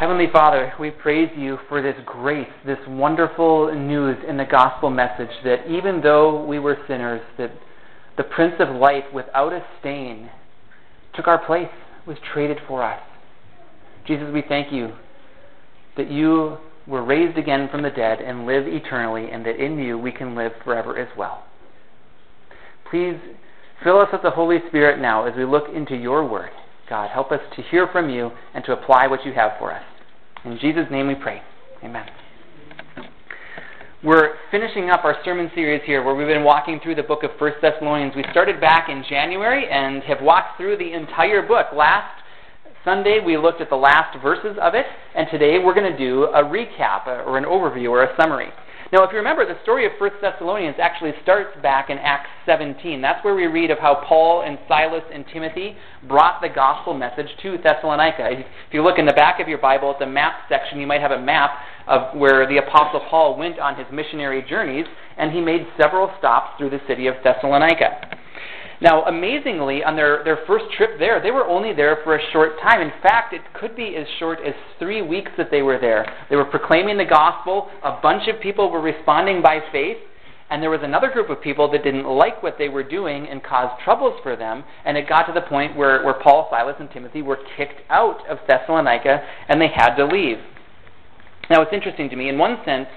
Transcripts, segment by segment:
Heavenly Father, we praise you for this grace, this wonderful news in the gospel message that even though we were sinners, that the Prince of Life without a stain, took our place, was traded for us. Jesus, we thank you that you were raised again from the dead and live eternally, and that in you we can live forever as well. Please fill us with the Holy Spirit now as we look into your word. God, help us to hear from you and to apply what you have for us. In Jesus' name we pray. Amen. We're finishing up our sermon series here where we've been walking through the book of 1 Thessalonians. We started back in January and have walked through the entire book. Last Sunday we looked at the last verses of it, and today we're going to do a recap uh, or an overview or a summary. Now, if you remember, the story of 1 Thessalonians actually starts back in Acts 17. That's where we read of how Paul and Silas and Timothy brought the gospel message to Thessalonica. If you look in the back of your Bible at the map section, you might have a map of where the Apostle Paul went on his missionary journeys, and he made several stops through the city of Thessalonica. Now, amazingly, on their, their first trip there, they were only there for a short time. In fact, it could be as short as three weeks that they were there. They were proclaiming the gospel, a bunch of people were responding by faith, and there was another group of people that didn't like what they were doing and caused troubles for them, and it got to the point where, where Paul, Silas, and Timothy were kicked out of Thessalonica, and they had to leave. Now, it's interesting to me. In one sense,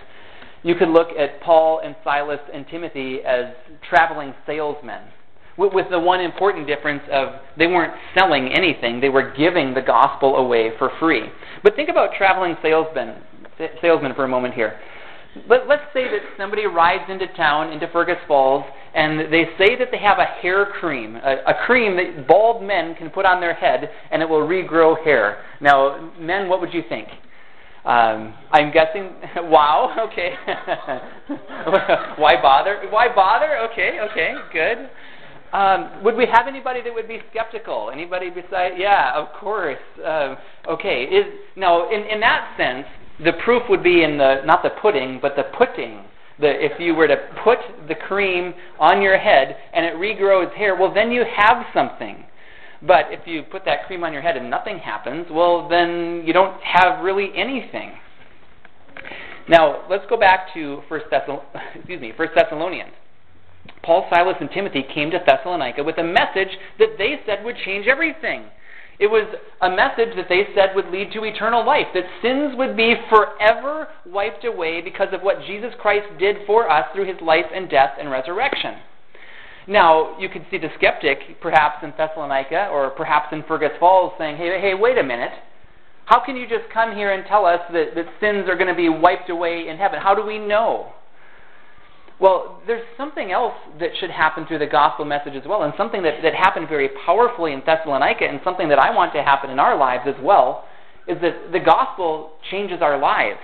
you could look at Paul and Silas and Timothy as traveling salesmen with the one important difference of they weren't selling anything, they were giving the gospel away for free. But think about traveling salesmen, salesmen for a moment here. Let, let's say that somebody rides into town, into Fergus Falls, and they say that they have a hair cream, a, a cream that bald men can put on their head, and it will regrow hair. Now, men, what would you think? Um, I'm guessing. Wow. Okay. Why bother? Why bother? Okay. Okay. Good. Um, would we have anybody that would be skeptical? Anybody beside? Yeah, of course. Uh, okay. Is now in in that sense, the proof would be in the not the pudding, but the putting. The, if you were to put the cream on your head and it regrows hair, well, then you have something. But if you put that cream on your head and nothing happens, well, then you don't have really anything. Now, let's go back to First Thessalonians. Excuse me, First Thessalonians. Paul, Silas, and Timothy came to Thessalonica with a message that they said would change everything. It was a message that they said would lead to eternal life, that sins would be forever wiped away because of what Jesus Christ did for us through his life and death and resurrection. Now, you could see the skeptic, perhaps in Thessalonica or perhaps in Fergus Falls, saying, hey, hey, wait a minute. How can you just come here and tell us that, that sins are going to be wiped away in heaven? How do we know? Well, there's something else that should happen through the gospel message as well, and something that, that happened very powerfully in Thessalonica, and something that I want to happen in our lives as well, is that the gospel changes our lives.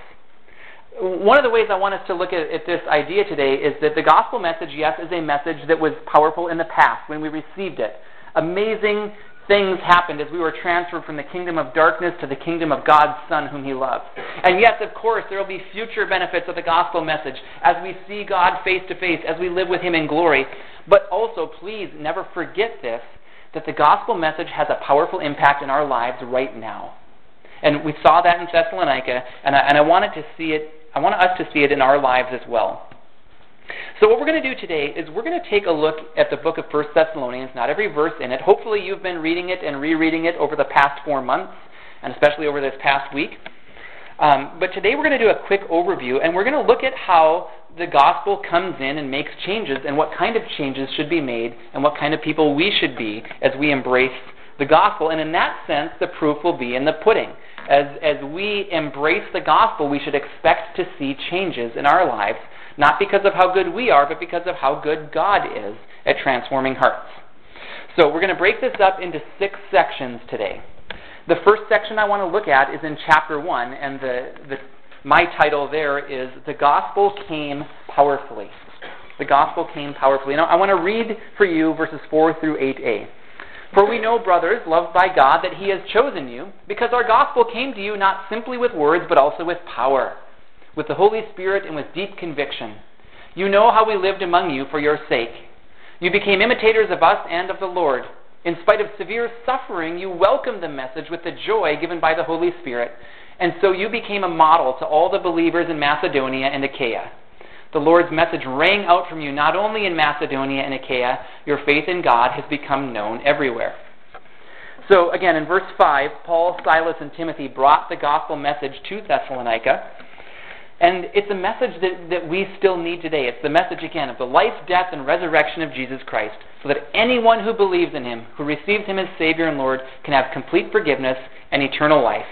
One of the ways I want us to look at, at this idea today is that the gospel message, yes, is a message that was powerful in the past when we received it. Amazing things happened as we were transferred from the kingdom of darkness to the kingdom of God's Son, whom He loves. And yes, of course, there will be future benefits of the gospel message as we see God face to face, as we live with Him in glory. But also, please never forget this that the gospel message has a powerful impact in our lives right now. And we saw that in Thessalonica, and I, and I wanted to see it. I want us to see it in our lives as well. So what we're going to do today is we're going to take a look at the book of 1 Thessalonians, not every verse in it. Hopefully you've been reading it and rereading it over the past four months, and especially over this past week. Um, but today we're going to do a quick overview, and we're going to look at how the gospel comes in and makes changes, and what kind of changes should be made, and what kind of people we should be as we embrace the gospel. And in that sense, the proof will be in the pudding. As, as we embrace the gospel, we should expect to see changes in our lives not because of how good we are, but because of how good God is at transforming hearts. So we're going to break this up into six sections today. The first section I want to look at is in chapter 1, and the, the, my title there is The Gospel Came Powerfully. The Gospel Came Powerfully. Now, I want to read for you verses 4 through 8a. For we know, brothers, loved by God, that He has chosen you, because our gospel came to you not simply with words, but also with power with the Holy Spirit and with deep conviction. You know how we lived among you for your sake. You became imitators of us and of the Lord. In spite of severe suffering, you welcomed the message with the joy given by the Holy Spirit, And so you became a model to all the believers in Macedonia and Achaia. The Lord's message rang out from you not only in Macedonia and Achaia, your faith in God has become known everywhere. So, again, in verse 5, Paul, Silas, and Timothy brought the gospel message to Thessalonica. And it's a message that, that we still need today. It's the message, again, of the life, death, and resurrection of Jesus Christ, so that anyone who believes in him, who receives him as Savior and Lord, can have complete forgiveness and eternal life.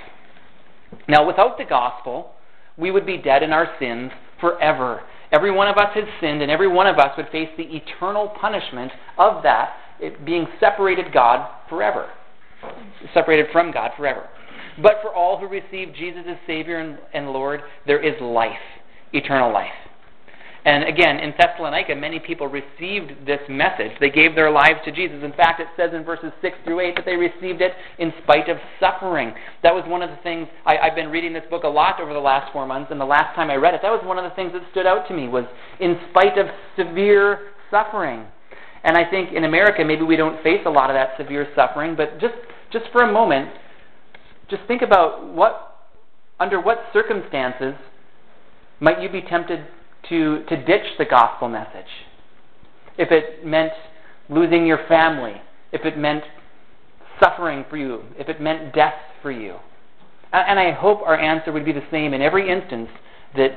Now, without the gospel, we would be dead in our sins forever. Every one of us has sinned, and every one of us would face the eternal punishment of that, it being separated God forever, separated from God forever. But for all who receive Jesus as Savior and, and Lord, there is life, eternal life. And again, in Thessalonica, many people received this message. They gave their lives to Jesus. In fact, it says in verses 6 through 8 that they received it in spite of suffering. That was one of the things, I, have been reading this book a lot over the last four months, and the last time I read it, that was one of the things that stood out to me was in spite of severe suffering. And I think in America, maybe we don't face a lot of that severe suffering, but just, just for a moment, just think about what, under what circumstances might you be tempted to, to ditch the gospel message. If it meant losing your family, if it meant suffering for you, if it meant death for you. And I hope our answer would be the same in every instance that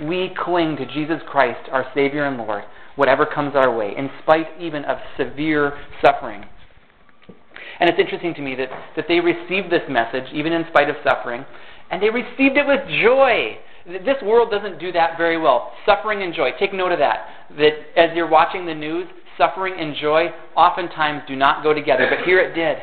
we cling to Jesus Christ, our Savior and Lord, whatever comes our way, in spite even of severe suffering. And it's interesting to me that, that they received this message, even in spite of suffering, and they received it with joy. This world doesn't do that very well. Suffering and joy. Take note of that. That as you're watching the news, suffering and joy oftentimes do not go together, but here it did.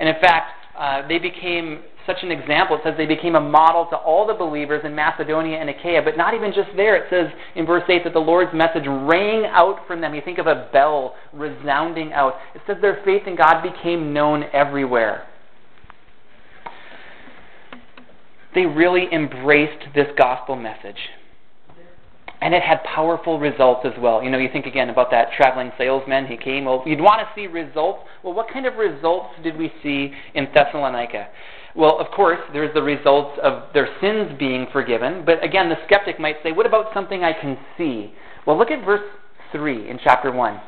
And in fact, uh, they became such an example. It says they became a model to all the believers in Macedonia and Achaia. But not even just there. It says in verse 8 that the Lord's message rang out from them. You think of a bell resounding out. It says their faith in God became known everywhere. they really embraced this gospel message. And it had powerful results as well. You know, you think again about that traveling salesman. He came. Well, you'd want to see results. Well, what kind of results did we see in Thessalonica? Well, of course, there's the results of their sins being forgiven. But again, the skeptic might say, what about something I can see? Well, look at verse 3 in chapter 1.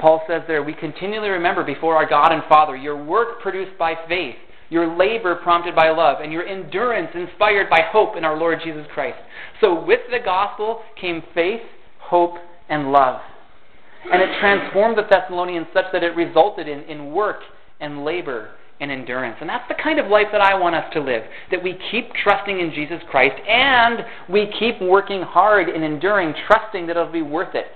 Paul says there, We continually remember before our God and Father your work produced by faith your labor prompted by love, and your endurance inspired by hope in our Lord Jesus Christ. So with the gospel came faith, hope, and love. And it transformed the Thessalonians such that it resulted in, in work and labor and endurance. And that's the kind of life that I want us to live. That we keep trusting in Jesus Christ and we keep working hard and enduring, trusting that it'll be worth it.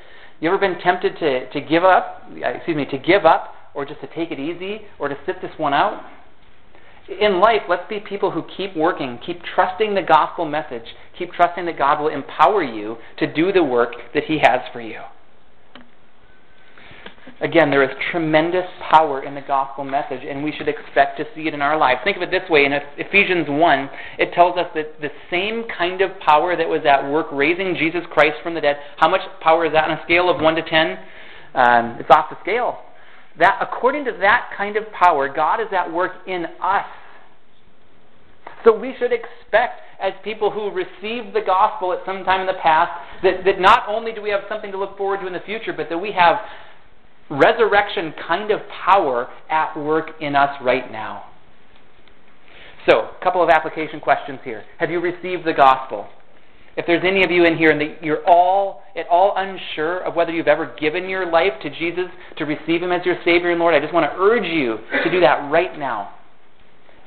You ever been tempted to, to give up, excuse me, to give up or just to take it easy or to sit this one out? In life, let's be people who keep working, keep trusting the gospel message, keep trusting that God will empower you to do the work that He has for you. Again, there is tremendous power in the gospel message, and we should expect to see it in our lives. Think of it this way in Ephesians 1, it tells us that the same kind of power that was at work raising Jesus Christ from the dead, how much power is that on a scale of 1 to 10? Um, it's off the scale. That according to that kind of power, God is at work in us. So we should expect, as people who received the gospel at some time in the past, that, that not only do we have something to look forward to in the future, but that we have resurrection kind of power at work in us right now. So, a couple of application questions here. Have you received the gospel? If there's any of you in here and that you're all at all unsure of whether you've ever given your life to Jesus to receive Him as your Savior and Lord, I just want to urge you to do that right now.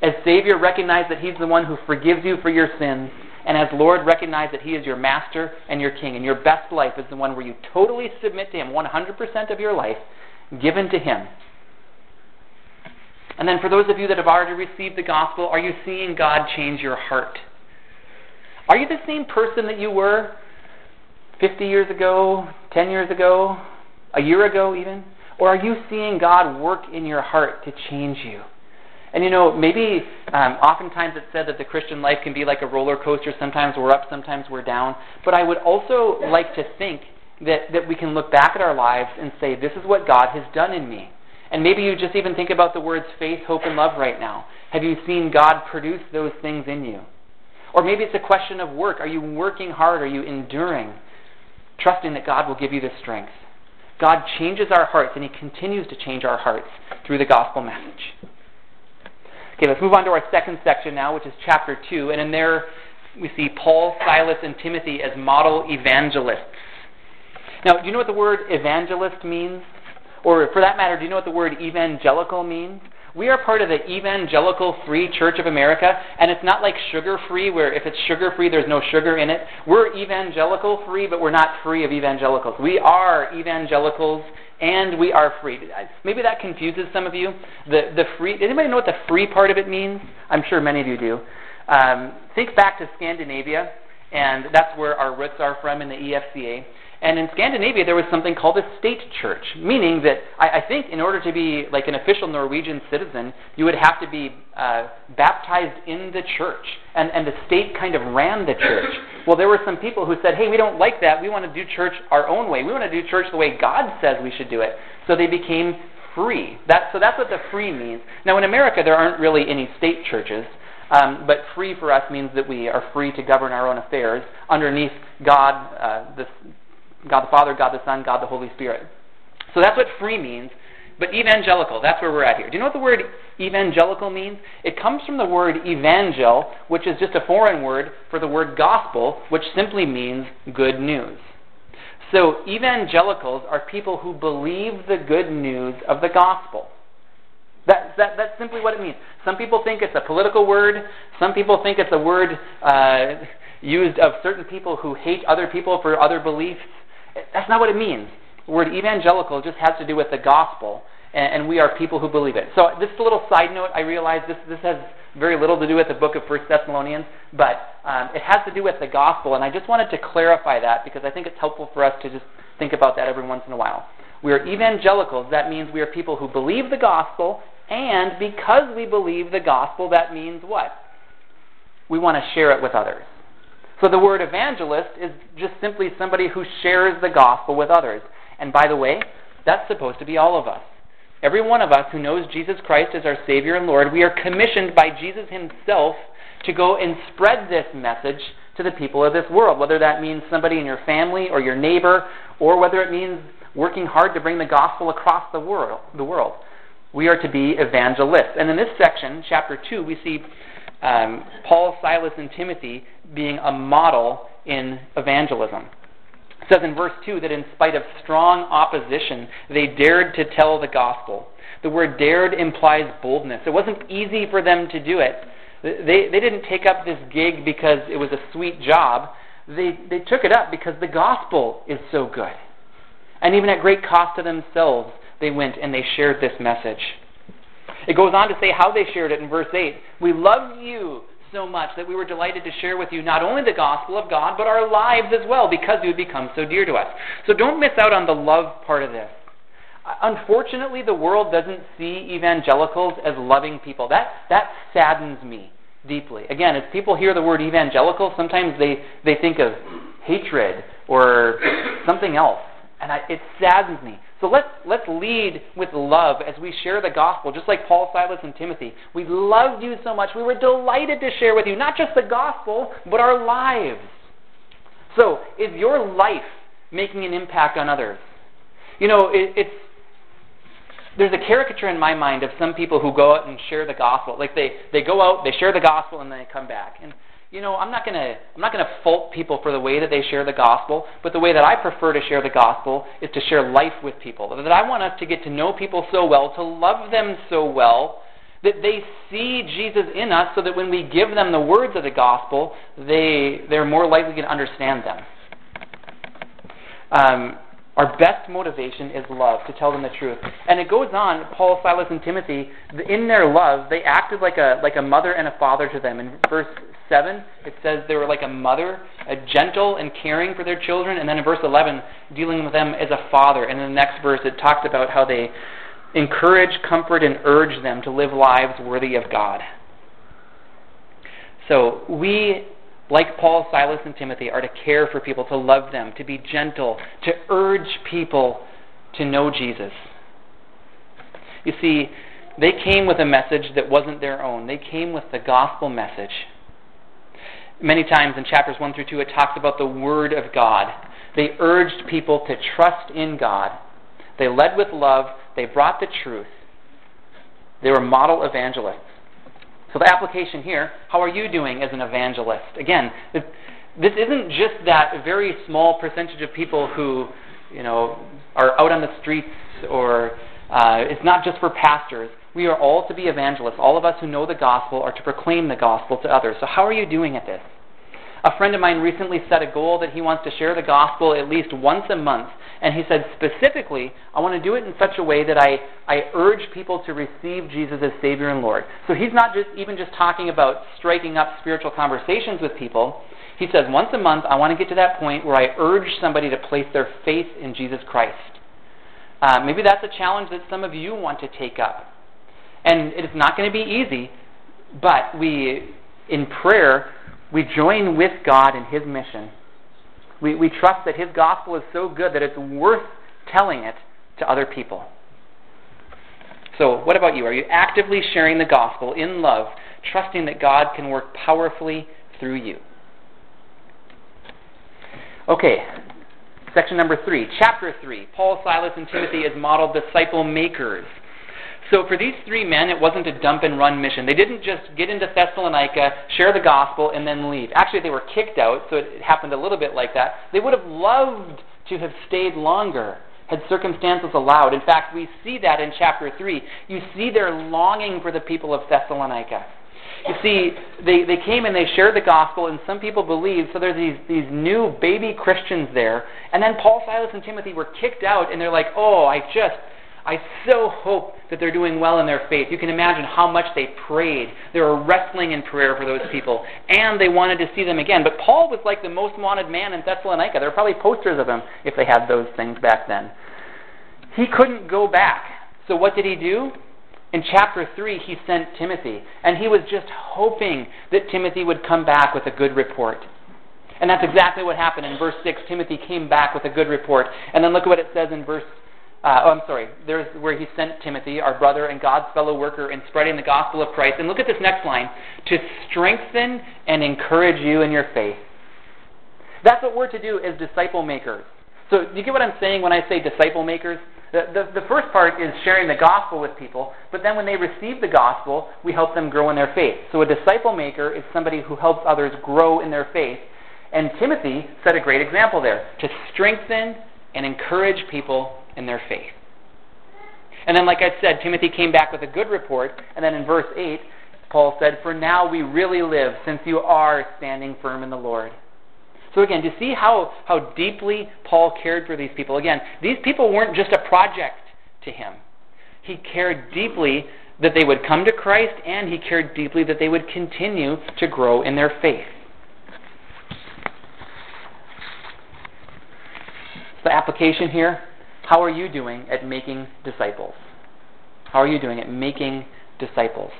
As Savior, recognize that He's the one who forgives you for your sins. And as Lord, recognize that He is your Master and your King. And your best life is the one where you totally submit to Him, 100% of your life given to Him. And then for those of you that have already received the gospel, are you seeing God change your heart? Are you the same person that you were 50 years ago, 10 years ago, a year ago even? Or are you seeing God work in your heart to change you? And you know, maybe um, oftentimes it's said that the Christian life can be like a roller coaster. Sometimes we're up, sometimes we're down. But I would also like to think that, that we can look back at our lives and say, this is what God has done in me. And maybe you just even think about the words faith, hope, and love right now. Have you seen God produce those things in you? Or maybe it's a question of work. Are you working hard? Are you enduring? Trusting that God will give you the strength. God changes our hearts, and He continues to change our hearts through the gospel message. Okay, let's move on to our second section now, which is chapter 2. And in there, we see Paul, Silas, and Timothy as model evangelists. Now, do you know what the word evangelist means? Or, for that matter, do you know what the word evangelical means? We are part of the Evangelical Free Church of America, and it's not like sugar free, where if it's sugar free, there's no sugar in it. We're evangelical free, but we're not free of evangelicals. We are evangelicals, and we are free. Maybe that confuses some of you. The, the free, anybody know what the free part of it means? I'm sure many of you do. Um, think back to Scandinavia, and that's where our roots are from in the EFCA. And in Scandinavia, there was something called a state church, meaning that I, I think in order to be like an official Norwegian citizen, you would have to be uh, baptized in the church, and, and the state kind of ran the church. Well, there were some people who said, hey, we don't like that. We want to do church our own way. We want to do church the way God says we should do it. So they became free. That, so that's what the free means. Now, in America, there aren't really any state churches. Um, but free for us means that we are free to govern our own affairs underneath God, uh, the God the Father, God the Son, God the Holy Spirit. So that's what free means. But evangelical, that's where we're at here. Do you know what the word evangelical means? It comes from the word evangel, which is just a foreign word for the word gospel, which simply means good news. So evangelicals are people who believe the good news of the gospel. That, that, that's simply what it means. Some people think it's a political word. Some people think it's a word uh, used of certain people who hate other people for other beliefs. That's not what it means. The word evangelical just has to do with the gospel, and, and we are people who believe it. So, this little side note. I realize this, this has very little to do with the book of First Thessalonians, but um, it has to do with the gospel, and I just wanted to clarify that because I think it's helpful for us to just think about that every once in a while. We are evangelicals. That means we are people who believe the gospel, and because we believe the gospel, that means what? We want to share it with others. So the word evangelist is just simply somebody who shares the gospel with others. And by the way, that's supposed to be all of us. Every one of us who knows Jesus Christ as our Savior and Lord, we are commissioned by Jesus Himself to go and spread this message to the people of this world, whether that means somebody in your family or your neighbor, or whether it means working hard to bring the gospel across the world. The world. We are to be evangelists. And in this section, chapter 2, we see um, Paul, Silas, and Timothy being a model in evangelism. It says in verse 2 that in spite of strong opposition, they dared to tell the gospel. The word dared implies boldness. It wasn't easy for them to do it. They, they didn't take up this gig because it was a sweet job. They, they took it up because the gospel is so good. And even at great cost to themselves, they went and they shared this message. It goes on to say how they shared it in verse 8. We love you so much that we were delighted to share with you not only the gospel of God, but our lives as well, because you had become so dear to us. So don't miss out on the love part of this. Unfortunately, the world doesn't see evangelicals as loving people. That, that saddens me deeply. Again, as people hear the word evangelical, sometimes they, they think of hatred or something else. And I, it saddens me. So let's, let's lead with love as we share the gospel, just like Paul, Silas, and Timothy. We loved you so much. We were delighted to share with you not just the gospel, but our lives. So, is your life making an impact on others? You know, it, it's there's a caricature in my mind of some people who go out and share the gospel. Like they, they go out, they share the gospel, and then they come back. And you know, I'm not going to I'm not going to fault people for the way that they share the gospel, but the way that I prefer to share the gospel is to share life with people. That I want us to get to know people so well, to love them so well, that they see Jesus in us so that when we give them the words of the gospel, they they're more likely to understand them. Um, our best motivation is love, to tell them the truth. And it goes on, Paul, Silas, and Timothy, in their love, they acted like a, like a mother and a father to them. In verse 7, it says they were like a mother, a gentle and caring for their children. And then in verse 11, dealing with them as a father. And in the next verse, it talks about how they encourage, comfort, and urge them to live lives worthy of God. So we like Paul, Silas, and Timothy, are to care for people, to love them, to be gentle, to urge people to know Jesus. You see, they came with a message that wasn't their own. They came with the gospel message. Many times in chapters 1 through 2, it talks about the Word of God. They urged people to trust in God. They led with love. They brought the truth. They were model evangelists. So, the application here how are you doing as an evangelist? Again, this isn't just that very small percentage of people who, you know, are out on the streets or uh, it's not just for pastors. We are all to be evangelists. All of us who know the gospel are to proclaim the gospel to others. So, how are you doing at this? A friend of mine recently set a goal that he wants to share the gospel at least once a month. And he said, specifically, I want to do it in such a way that I, I urge people to receive Jesus as Savior and Lord. So he's not just even just talking about striking up spiritual conversations with people. He says, once a month, I want to get to that point where I urge somebody to place their faith in Jesus Christ. Uh, maybe that's a challenge that some of you want to take up. And it's not going to be easy, but we, in prayer, we join with God in His mission. We, we trust that His gospel is so good that it's worth telling it to other people. So, what about you? Are you actively sharing the gospel in love, trusting that God can work powerfully through you? Okay, section number three, chapter three. Paul, Silas, and Timothy as model disciple makers. So for these three men, it wasn't a dump and run mission. They didn't just get into Thessalonica, share the gospel, and then leave. Actually, they were kicked out, so it happened a little bit like that. They would have loved to have stayed longer had circumstances allowed. In fact, we see that in chapter 3. You see their longing for the people of Thessalonica. You see, they, they came and they shared the gospel, and some people believed, so there's these, these new baby Christians there. And then Paul, Silas, and Timothy were kicked out, and they're like, oh, I just I so hope that they're doing well in their faith. You can imagine how much they prayed. They were wrestling in prayer for those people, and they wanted to see them again. But Paul was like the most wanted man in Thessalonica. There were probably posters of him if they had those things back then. He couldn't go back. So what did he do? In chapter 3, he sent Timothy, and he was just hoping that Timothy would come back with a good report. And that's exactly what happened in verse 6. Timothy came back with a good report. And then look at what it says in verse uh, oh, I'm sorry. There's where he sent Timothy, our brother and God's fellow worker, in spreading the gospel of Christ. And look at this next line to strengthen and encourage you in your faith. That's what we're to do as disciple makers. So, do you get what I'm saying when I say disciple makers? The, the, the first part is sharing the gospel with people, but then when they receive the gospel, we help them grow in their faith. So, a disciple maker is somebody who helps others grow in their faith. And Timothy set a great example there to strengthen and encourage people in their faith. And then, like I said, Timothy came back with a good report. And then in verse 8, Paul said, For now we really live, since you are standing firm in the Lord. So again, to see how, how deeply Paul cared for these people. Again, these people weren't just a project to him. He cared deeply that they would come to Christ, and he cared deeply that they would continue to grow in their faith. The application here how are you doing at making disciples? How are you doing at making disciples?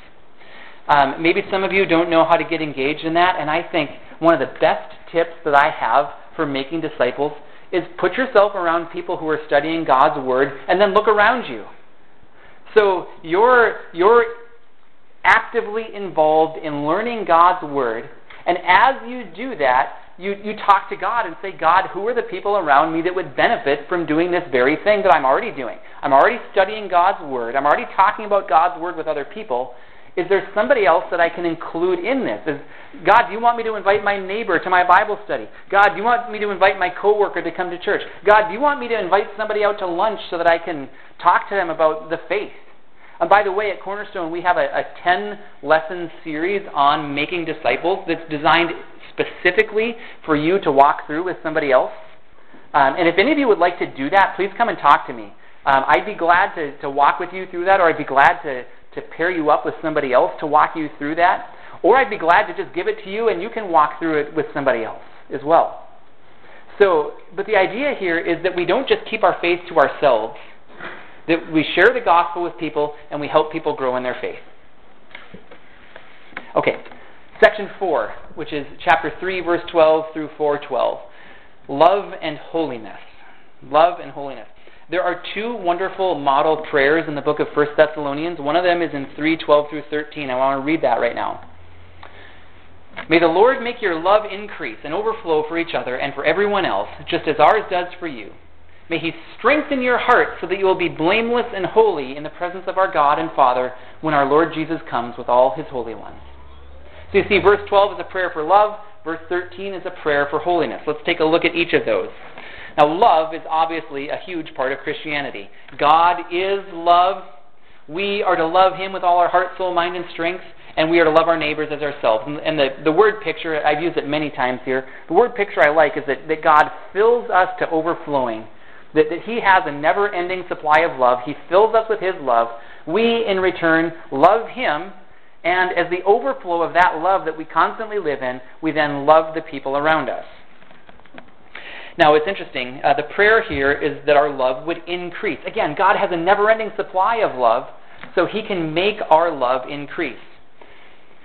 Um, maybe some of you don't know how to get engaged in that, and I think one of the best tips that I have for making disciples is put yourself around people who are studying God's Word and then look around you. So you're, you're actively involved in learning God's Word, and as you do that, you, you talk to God and say, God, who are the people around me that would benefit from doing this very thing that I'm already doing? I'm already studying God's Word. I'm already talking about God's Word with other people. Is there somebody else that I can include in this? Is, God, do you want me to invite my neighbor to my Bible study? God, do you want me to invite my coworker to come to church? God, do you want me to invite somebody out to lunch so that I can talk to them about the faith? And by the way, at Cornerstone, we have a, a 10 lesson series on making disciples that's designed specifically for you to walk through with somebody else. Um, and if any of you would like to do that, please come and talk to me. Um, I'd be glad to, to walk with you through that, or I'd be glad to, to pair you up with somebody else to walk you through that. Or I'd be glad to just give it to you and you can walk through it with somebody else as well. So, but the idea here is that we don't just keep our faith to ourselves, that we share the gospel with people and we help people grow in their faith. Okay, section 4, which is chapter 3, verse 12 through 412. Love and holiness. Love and holiness. there are two wonderful model prayers in the book of 1 Thessalonians. One of them is in 3:12 through 13. I want to read that right now. May the Lord make your love increase and overflow for each other and for everyone else, just as ours does for you. May He strengthen your heart so that you will be blameless and holy in the presence of our God and Father when our Lord Jesus comes with all His holy ones. So you see, verse 12 is a prayer for love, verse 13 is a prayer for holiness. Let's take a look at each of those. Now, love is obviously a huge part of Christianity. God is love. We are to love Him with all our heart, soul, mind, and strength, and we are to love our neighbors as ourselves. And, and the, the word picture, I've used it many times here, the word picture I like is that, that God fills us to overflowing, that, that He has a never ending supply of love. He fills us with His love. We, in return, love Him, and as the overflow of that love that we constantly live in, we then love the people around us. Now, it's interesting. Uh, the prayer here is that our love would increase. Again, God has a never ending supply of love, so He can make our love increase.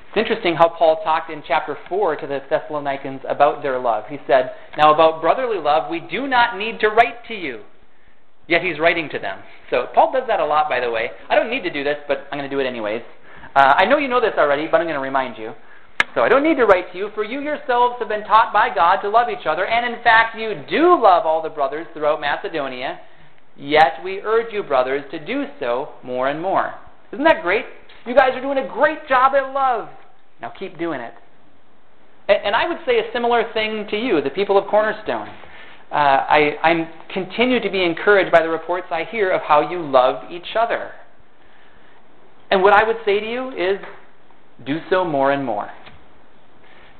It's interesting how Paul talked in chapter 4 to the Thessalonians about their love. He said, Now, about brotherly love, we do not need to write to you. Yet he's writing to them. So, Paul does that a lot, by the way. I don't need to do this, but I'm going to do it anyways. Uh, I know you know this already, but I'm going to remind you. So I don't need to write to you, for you yourselves have been taught by God to love each other, and in fact you do love all the brothers throughout Macedonia. Yet we urge you, brothers, to do so more and more. Isn't that great? You guys are doing a great job at love. Now keep doing it. And, I would say a similar thing to you, the people of Cornerstone. Uh, I I'm continue to be encouraged by the reports I hear of how you love each other. And what I would say to you is do so more and more.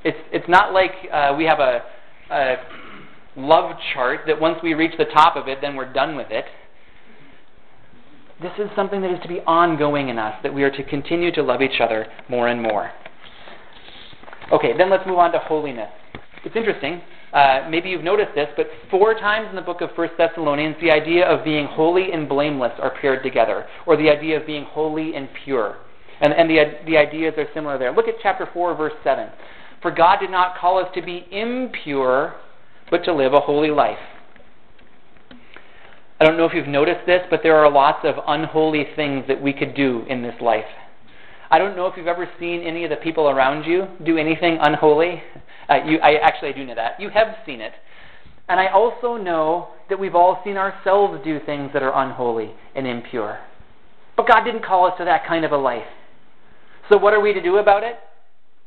It's, it's not like uh, we have a, a love chart that once we reach the top of it, then we're done with it. This is something that is to be ongoing in us, that we are to continue to love each other more and more. Okay, then let's move on to holiness. It's interesting. Uh, maybe you've noticed this, but four times in the book of 1 Thessalonians, the idea of being holy and blameless are paired together, or the idea of being holy and pure. And, and the, the ideas are similar there. Look at chapter 4, verse 7. For God did not call us to be impure, but to live a holy life. I don't know if you've noticed this, but there are lots of unholy things that we could do in this life. I don't know if you've ever seen any of the people around you do anything unholy. Uh, you, I actually I do know that. You have seen it. And I also know that we've all seen ourselves do things that are unholy and impure. But God didn't call us to that kind of a life. So what are we to do about it?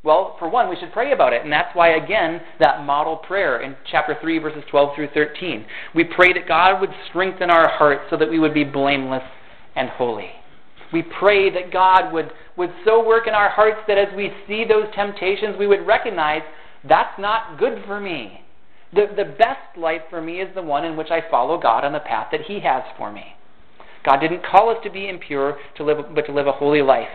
Well, for one, we should pray about it. And that's why, again, that model prayer in chapter 3, verses 12 through 13. We pray that God would strengthen our hearts so that we would be blameless and holy. We pray that God would, would so work in our hearts that as we see those temptations, we would recognize that's not good for me. The, the best life for me is the one in which I follow God on the path that He has for me. God didn't call us to be impure, to live, but to live a holy life.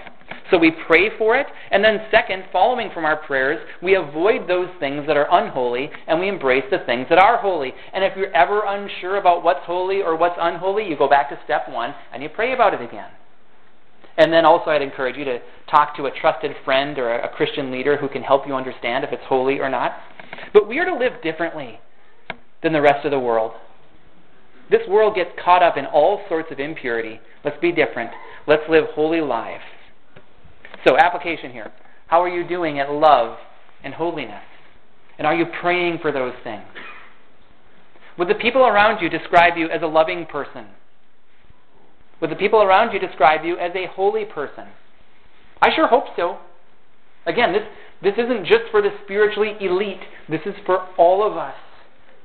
So we pray for it, and then, second, following from our prayers, we avoid those things that are unholy and we embrace the things that are holy. And if you're ever unsure about what's holy or what's unholy, you go back to step one and you pray about it again. And then also, I'd encourage you to talk to a trusted friend or a Christian leader who can help you understand if it's holy or not. But we are to live differently than the rest of the world. This world gets caught up in all sorts of impurity. Let's be different. Let's live holy lives. So, application here. How are you doing at love and holiness? And are you praying for those things? Would the people around you describe you as a loving person? Would the people around you describe you as a holy person? I sure hope so. Again, this, this isn't just for the spiritually elite, this is for all of us.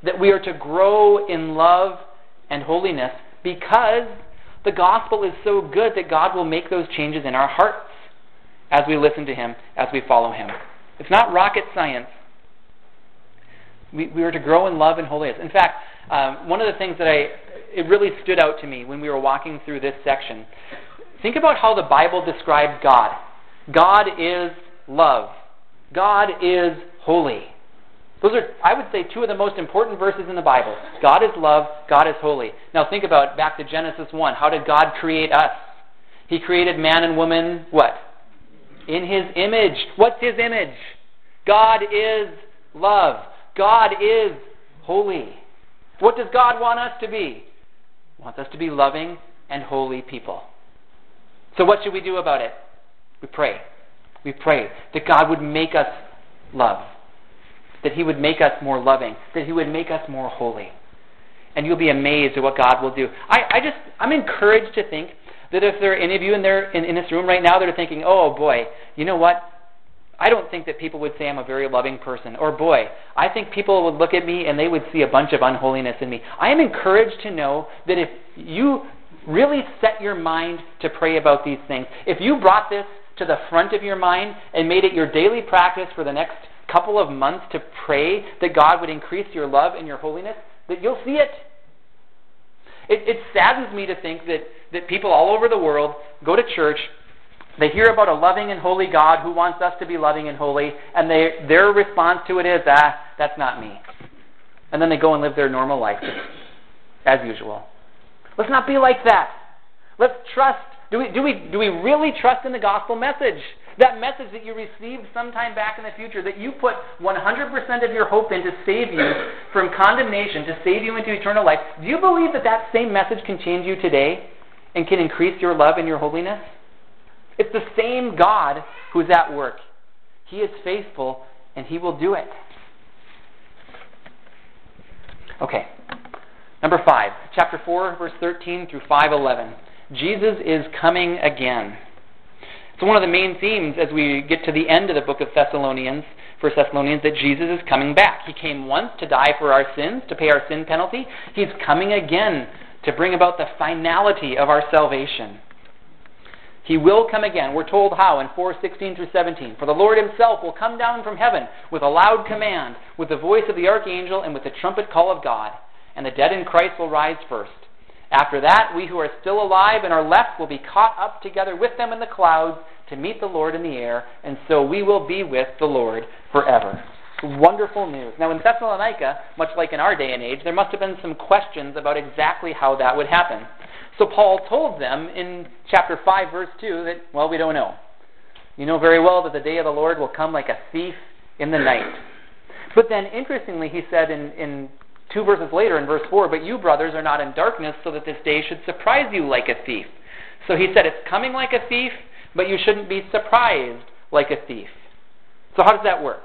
That we are to grow in love and holiness because the gospel is so good that God will make those changes in our hearts as we listen to Him, as we follow Him. It's not rocket science. We, we are to grow in love and holiness. In fact, um, one of the things that I it really stood out to me when we were walking through this section. Think about how the Bible describes God. God is love. God is holy. Those are, I would say, two of the most important verses in the Bible. God is love, God is holy. Now think about back to Genesis 1. How did God create us? He created man and woman, what? In his image. What's his image? God is love. God is holy. What does God want us to be? He wants us to be loving and holy people. So, what should we do about it? We pray. We pray that God would make us love, that He would make us more loving, that He would make us more holy. And you'll be amazed at what God will do. I, I just, I'm encouraged to think that if there are any of you in, there, in, in this room right now that are thinking, oh boy, you know what? I don't think that people would say I'm a very loving person. Or, boy, I think people would look at me and they would see a bunch of unholiness in me. I am encouraged to know that if you really set your mind to pray about these things, if you brought this to the front of your mind and made it your daily practice for the next couple of months to pray that God would increase your love and your holiness, that you'll see it. It, it saddens me to think that, that people all over the world go to church they hear about a loving and holy God who wants us to be loving and holy, and they, their response to it is, ah, that's not me. And then they go and live their normal life as usual. Let's not be like that. Let's trust. Do we, do, we, do we really trust in the gospel message? That message that you received sometime back in the future, that you put 100% of your hope in to save you from condemnation, to save you into eternal life. Do you believe that that same message can change you today and can increase your love and your holiness? It's the same God who's at work. He is faithful and he will do it. Okay. Number 5, chapter 4, verse 13 through 5:11. Jesus is coming again. It's one of the main themes as we get to the end of the book of Thessalonians, First Thessalonians, that Jesus is coming back. He came once to die for our sins, to pay our sin penalty. He's coming again to bring about the finality of our salvation. He will come again. We're told how in 4:16 through 17. For the Lord himself will come down from heaven with a loud command, with the voice of the archangel and with the trumpet call of God, and the dead in Christ will rise first. After that, we who are still alive and are left will be caught up together with them in the clouds to meet the Lord in the air, and so we will be with the Lord forever. Wonderful news. Now, in Thessalonica, much like in our day and age, there must have been some questions about exactly how that would happen. So Paul told them in chapter 5, verse 2, that, well, we don't know. You know very well that the day of the Lord will come like a thief in the night. But then, interestingly, he said in, in two verses later, in verse 4, But you, brothers, are not in darkness, so that this day should surprise you like a thief. So he said, It's coming like a thief, but you shouldn't be surprised like a thief. So, how does that work?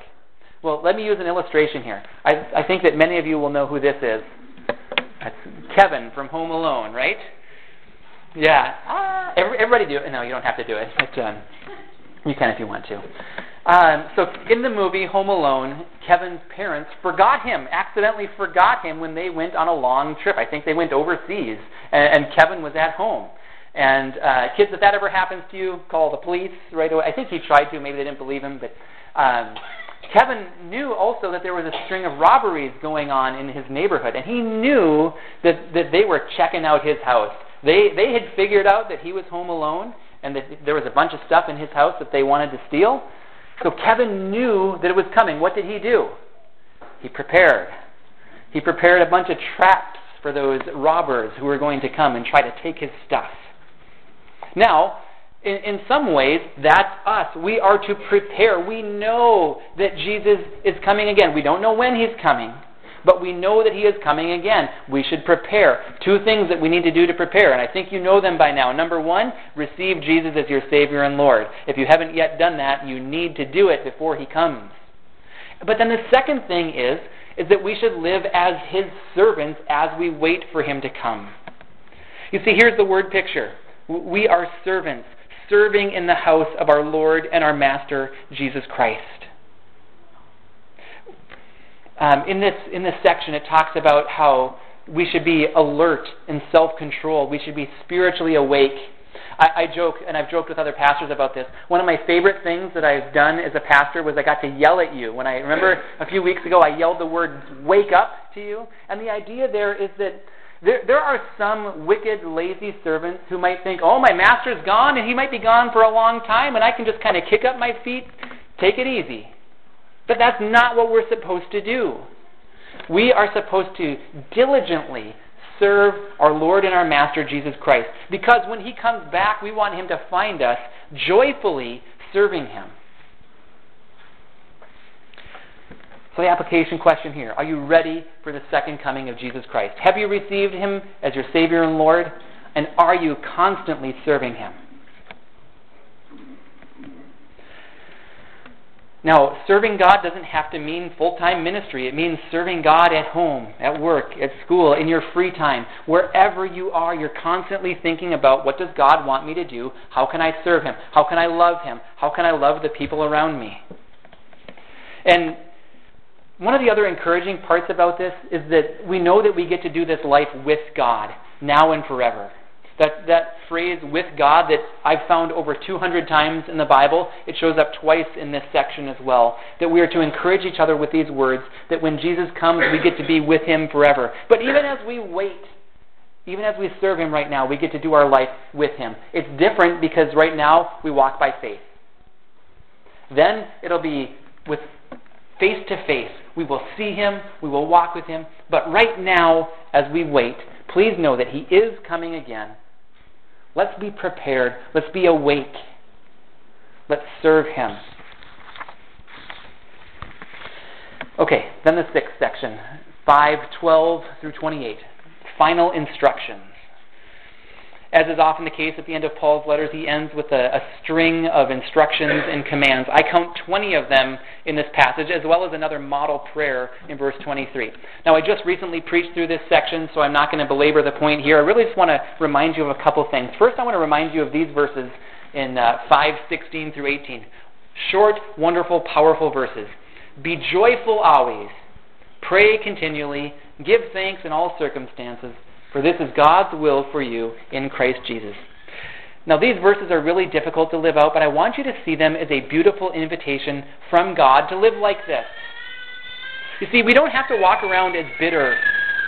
Well, let me use an illustration here. I, I think that many of you will know who this is. That's Kevin from Home Alone, right? Yeah. Uh, every, everybody do it. No, you don't have to do it. But, um, you can if you want to. Um, so in the movie Home Alone, Kevin's parents forgot him, accidentally forgot him when they went on a long trip. I think they went overseas, and, and Kevin was at home. And uh, kids, if that ever happens to you, call the police right away. I think he tried to. Maybe they didn't believe him, but um, Kevin knew also that there was a string of robberies going on in his neighborhood, and he knew that that they were checking out his house. They, they had figured out that he was home alone and that there was a bunch of stuff in his house that they wanted to steal. So Kevin knew that it was coming. What did he do? He prepared. He prepared a bunch of traps for those robbers who were going to come and try to take his stuff. Now, in, in some ways, that's us. We are to prepare. We know that Jesus is coming again. We don't know when he's coming but we know that he is coming again. We should prepare. Two things that we need to do to prepare, and I think you know them by now. Number one, receive Jesus as your Savior and Lord. If you haven't yet done that, you need to do it before he comes. But then the second thing is, is that we should live as his servants as we wait for him to come. You see, here's the word picture. We are servants, serving in the house of our Lord and our Master, Jesus Christ. Um, in this in this section, it talks about how we should be alert and self-controlled. We should be spiritually awake. I, I joke, and I've joked with other pastors about this. One of my favorite things that I've done as a pastor was I got to yell at you. When I remember a few weeks ago, I yelled the word "wake up" to you, and the idea there is that there, there are some wicked, lazy servants who might think, oh, my master's gone, and he might be gone for a long time, and I can just kind of kick up my feet, take it easy. But that's not what we're supposed to do. We are supposed to diligently serve our Lord and our Master Jesus Christ. Because when He comes back, we want Him to find us joyfully serving Him. So, the application question here Are you ready for the second coming of Jesus Christ? Have you received Him as your Savior and Lord? And are you constantly serving Him? Now, serving God doesn't have to mean full time ministry. It means serving God at home, at work, at school, in your free time. Wherever you are, you're constantly thinking about what does God want me to do? How can I serve Him? How can I love Him? How can I love the people around me? And one of the other encouraging parts about this is that we know that we get to do this life with God, now and forever. That, that phrase, with God, that I've found over 200 times in the Bible, it shows up twice in this section as well. That we are to encourage each other with these words, that when Jesus comes, we get to be with him forever. But even as we wait, even as we serve him right now, we get to do our life with him. It's different because right now we walk by faith. Then it'll be with face to face. We will see him, we will walk with him. But right now, as we wait, please know that he is coming again Let's be prepared. Let's be awake. Let's serve Him. Okay, then the sixth section, 512 through 28. Final instructions. As is often the case at the end of Paul's letters, he ends with a, a, string of instructions and commands. I count 20 of them in this passage, as well as another model prayer in verse 23. Now, I just recently preached through this section, so I'm not going to belabor the point here. I really just want to remind you of a couple things. First, I want to remind you of these verses in uh, 5, 16 through 18. Short, wonderful, powerful verses. Be joyful always. Pray continually. Give thanks in all circumstances for this is God's will for you in Christ Jesus. Now, these verses are really difficult to live out, but I want you to see them as a beautiful invitation from God to live like this. You see, we don't have to walk around as bitter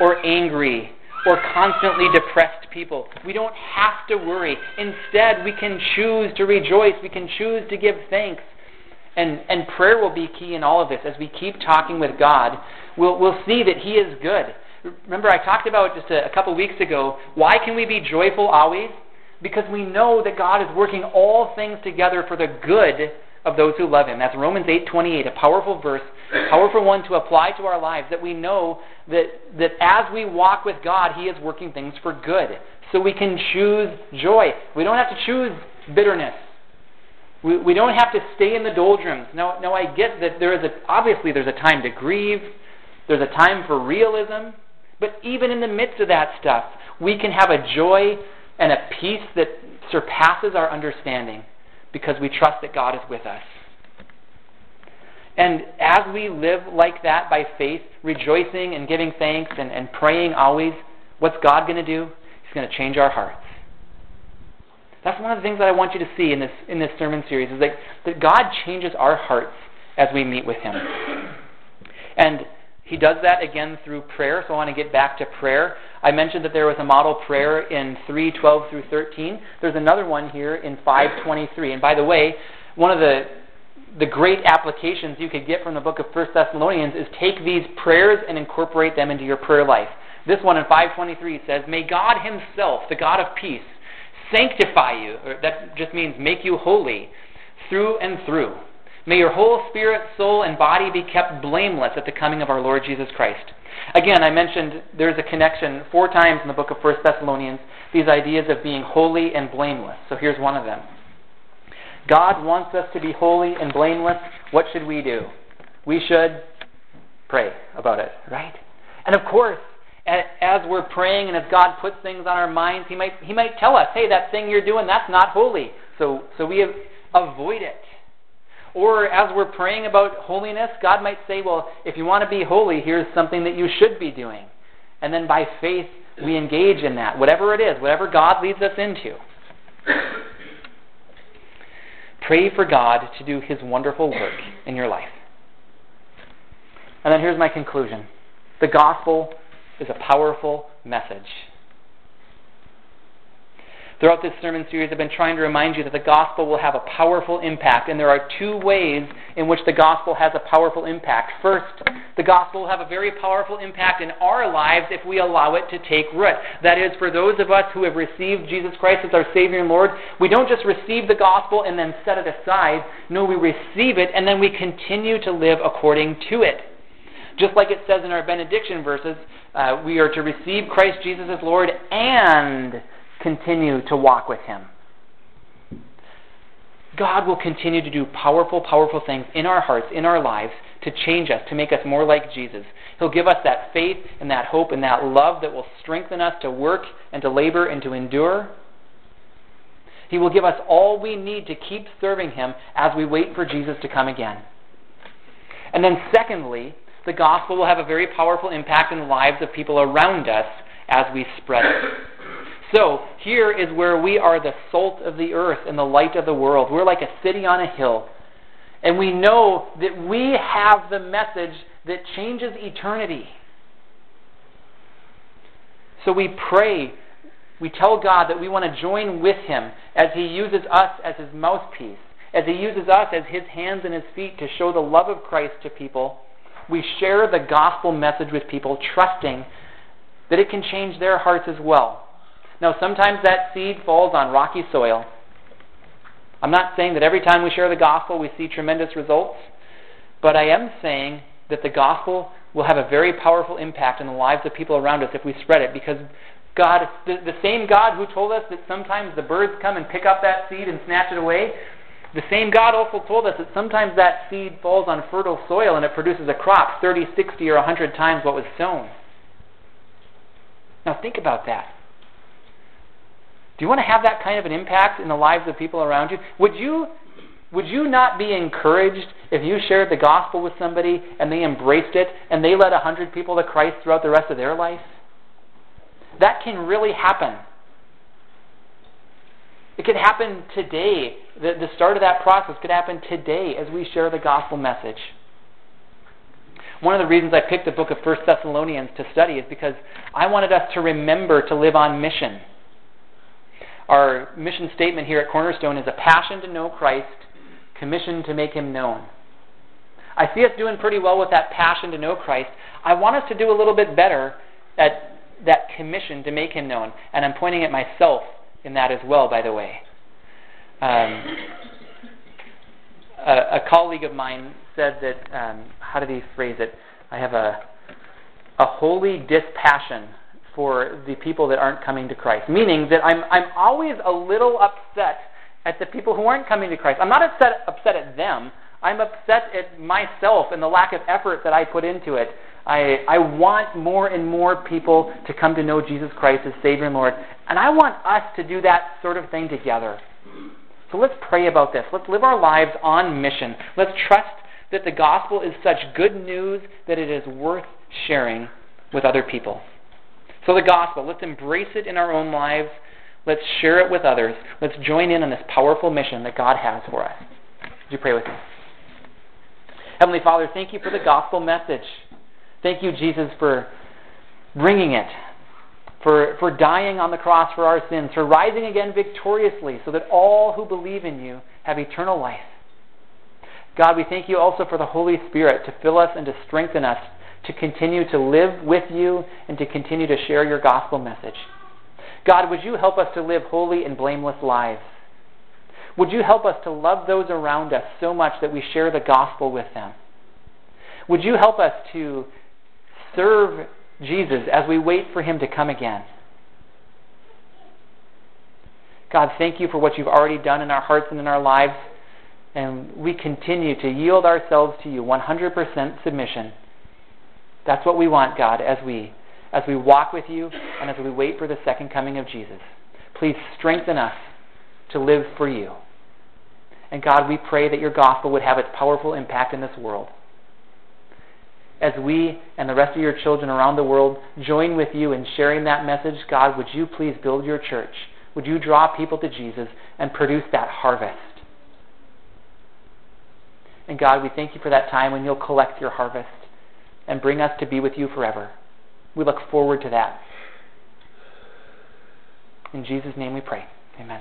or angry or constantly depressed people. We don't have to worry. Instead, we can choose to rejoice. We can choose to give thanks. And, and prayer will be key in all of this. As we keep talking with God, we'll, we'll see that He is good. Remember, I talked about just a, a couple weeks ago why can we be joyful always? Because we know that God is working all things together for the good of those who love Him. That's Romans 8:28, a powerful verse, powerful one to apply to our lives. That we know that that as we walk with God, He is working things for good. So we can choose joy. We don't have to choose bitterness. We, we don't have to stay in the doldrums. Now, now I get that there is a obviously there's a time to grieve. There's a time for realism. But even in the midst of that stuff, we can have a joy and a peace that surpasses our understanding because we trust that God is with us. And as we live like that by faith, rejoicing and giving thanks and, and praying always, what's God going to do? He's going to change our hearts. That's one of the things that I want you to see in this, in this sermon series is that, that God changes our hearts as we meet with Him. And he does that again through prayer, so I want to get back to prayer. I mentioned that there was a model prayer in 3:12 through 13. There's another one here in 5:23. And by the way, one of the the great applications you could get from the book of 1 Thessalonians is take these prayers and incorporate them into your prayer life. This one in 523 says, May God Himself, the God of peace, sanctify you, that just means make you holy, through and through. May your whole spirit, soul, and body be kept blameless at the coming of our Lord Jesus Christ. Again, I mentioned there's a connection four times in the book of 1 Thessalonians, these ideas of being holy and blameless. So here's one of them. God wants us to be holy and blameless. What should we do? We should pray about it, right? And of course, as we're praying and as God puts things on our minds, He might, he might tell us, hey, that thing you're doing, that's not holy. So, so we avoid it. Or as we're praying about holiness, God might say, well, if you want to be holy, here's something that you should be doing. And then by faith, we engage in that, whatever it is, whatever God leads us into. Pray for God to do His wonderful work in your life. And then here's my conclusion the gospel is a powerful message. Throughout this sermon series, I've been trying to remind you that the gospel will have a powerful impact, and there are two ways in which the gospel has a powerful impact. First, the gospel will have a very powerful impact in our lives if we allow it to take root. That is, for those of us who have received Jesus Christ as our Savior and Lord, we don't just receive the gospel and then set it aside. No, we receive it and then we continue to live according to it. Just like it says in our benediction verses, uh, we are to receive Christ Jesus as Lord and continue to walk with Him. God will continue to do powerful, powerful things in our hearts, in our lives, to change us, to make us more like Jesus. He'll give us that faith and that hope and that love that will strengthen us to work and to labor and to endure. He will give us all we need to keep serving Him as we wait for Jesus to come again. And then, secondly, the gospel will have a very powerful impact in the lives of people around us as we spread it. So, here is where we are the salt of the earth and the light of the world. We're like a city on a hill. And we know that we have the message that changes eternity. So we pray, we tell God that we want to join with Him as He uses us as His mouthpiece, as He uses us as His hands and His feet to show the love of Christ to people. We share the gospel message with people, trusting that it can change their hearts as well. Now, sometimes that seed falls on rocky soil. I'm not saying that every time we share the gospel we see tremendous results, but I am saying that the gospel will have a very powerful impact in the lives of people around us if we spread it because God, the, the same God who told us that sometimes the birds come and pick up that seed and snatch it away, the same God also told us that sometimes that seed falls on fertile soil and it produces a crop 30, 60, or 100 times what was sown. Now think about that. Do you want to have that kind of an impact in the lives of people around you? Would you would you not be encouraged if you shared the gospel with somebody and they embraced it and they led a hundred people to Christ throughout the rest of their life? That can really happen. It could happen today. The, the start of that process could happen today as we share the gospel message. One of the reasons I picked the book of 1 Thessalonians to study is because I wanted us to remember to live on mission. Our mission statement here at Cornerstone is a passion to know Christ, commissioned to make him known. I see us doing pretty well with that passion to know Christ. I want us to do a little bit better at that commission to make him known. And I'm pointing at myself in that as well, by the way. Um, a, a, colleague of mine said that, um, how did he phrase it? I have a, a holy dispassion for the people that aren't coming to Christ. Meaning that I'm, I'm always a little upset at the people who aren't coming to Christ. I'm not upset, upset at them. I'm upset at myself and the lack of effort that I put into it. I, I want more and more people to come to know Jesus Christ as Savior and Lord. And I want us to do that sort of thing together. So let's pray about this. Let's live our lives on mission. Let's trust that the gospel is such good news that it is worth sharing with other people. So, the gospel, let's embrace it in our own lives. Let's share it with others. Let's join in on this powerful mission that God has for us. Would you pray with me? Heavenly Father, thank you for the gospel message. Thank you, Jesus, for bringing it, for, for dying on the cross for our sins, for rising again victoriously so that all who believe in you have eternal life. God, we thank you also for the Holy Spirit to fill us and to strengthen us to continue to live with you and to continue to share your gospel message. God, would you help us to live holy and blameless lives? Would you help us to love those around us so much that we share the gospel with them? Would you help us to serve Jesus as we wait for him to come again? God, thank you for what you've already done in our hearts and in our lives. And we continue to yield ourselves to you 100% submission. That's what we want, God, as we as we walk with you and as we wait for the second coming of Jesus. Please strengthen us to live for you. And God, we pray that your gospel would have its powerful impact in this world. As we and the rest of your children around the world join with you in sharing that message, God, would you please build your church? Would you draw people to Jesus and produce that harvest? And God, we thank you for that time when you'll collect your harvest and bring us to be with you forever. We look forward to that. In Jesus' name we pray. Amen.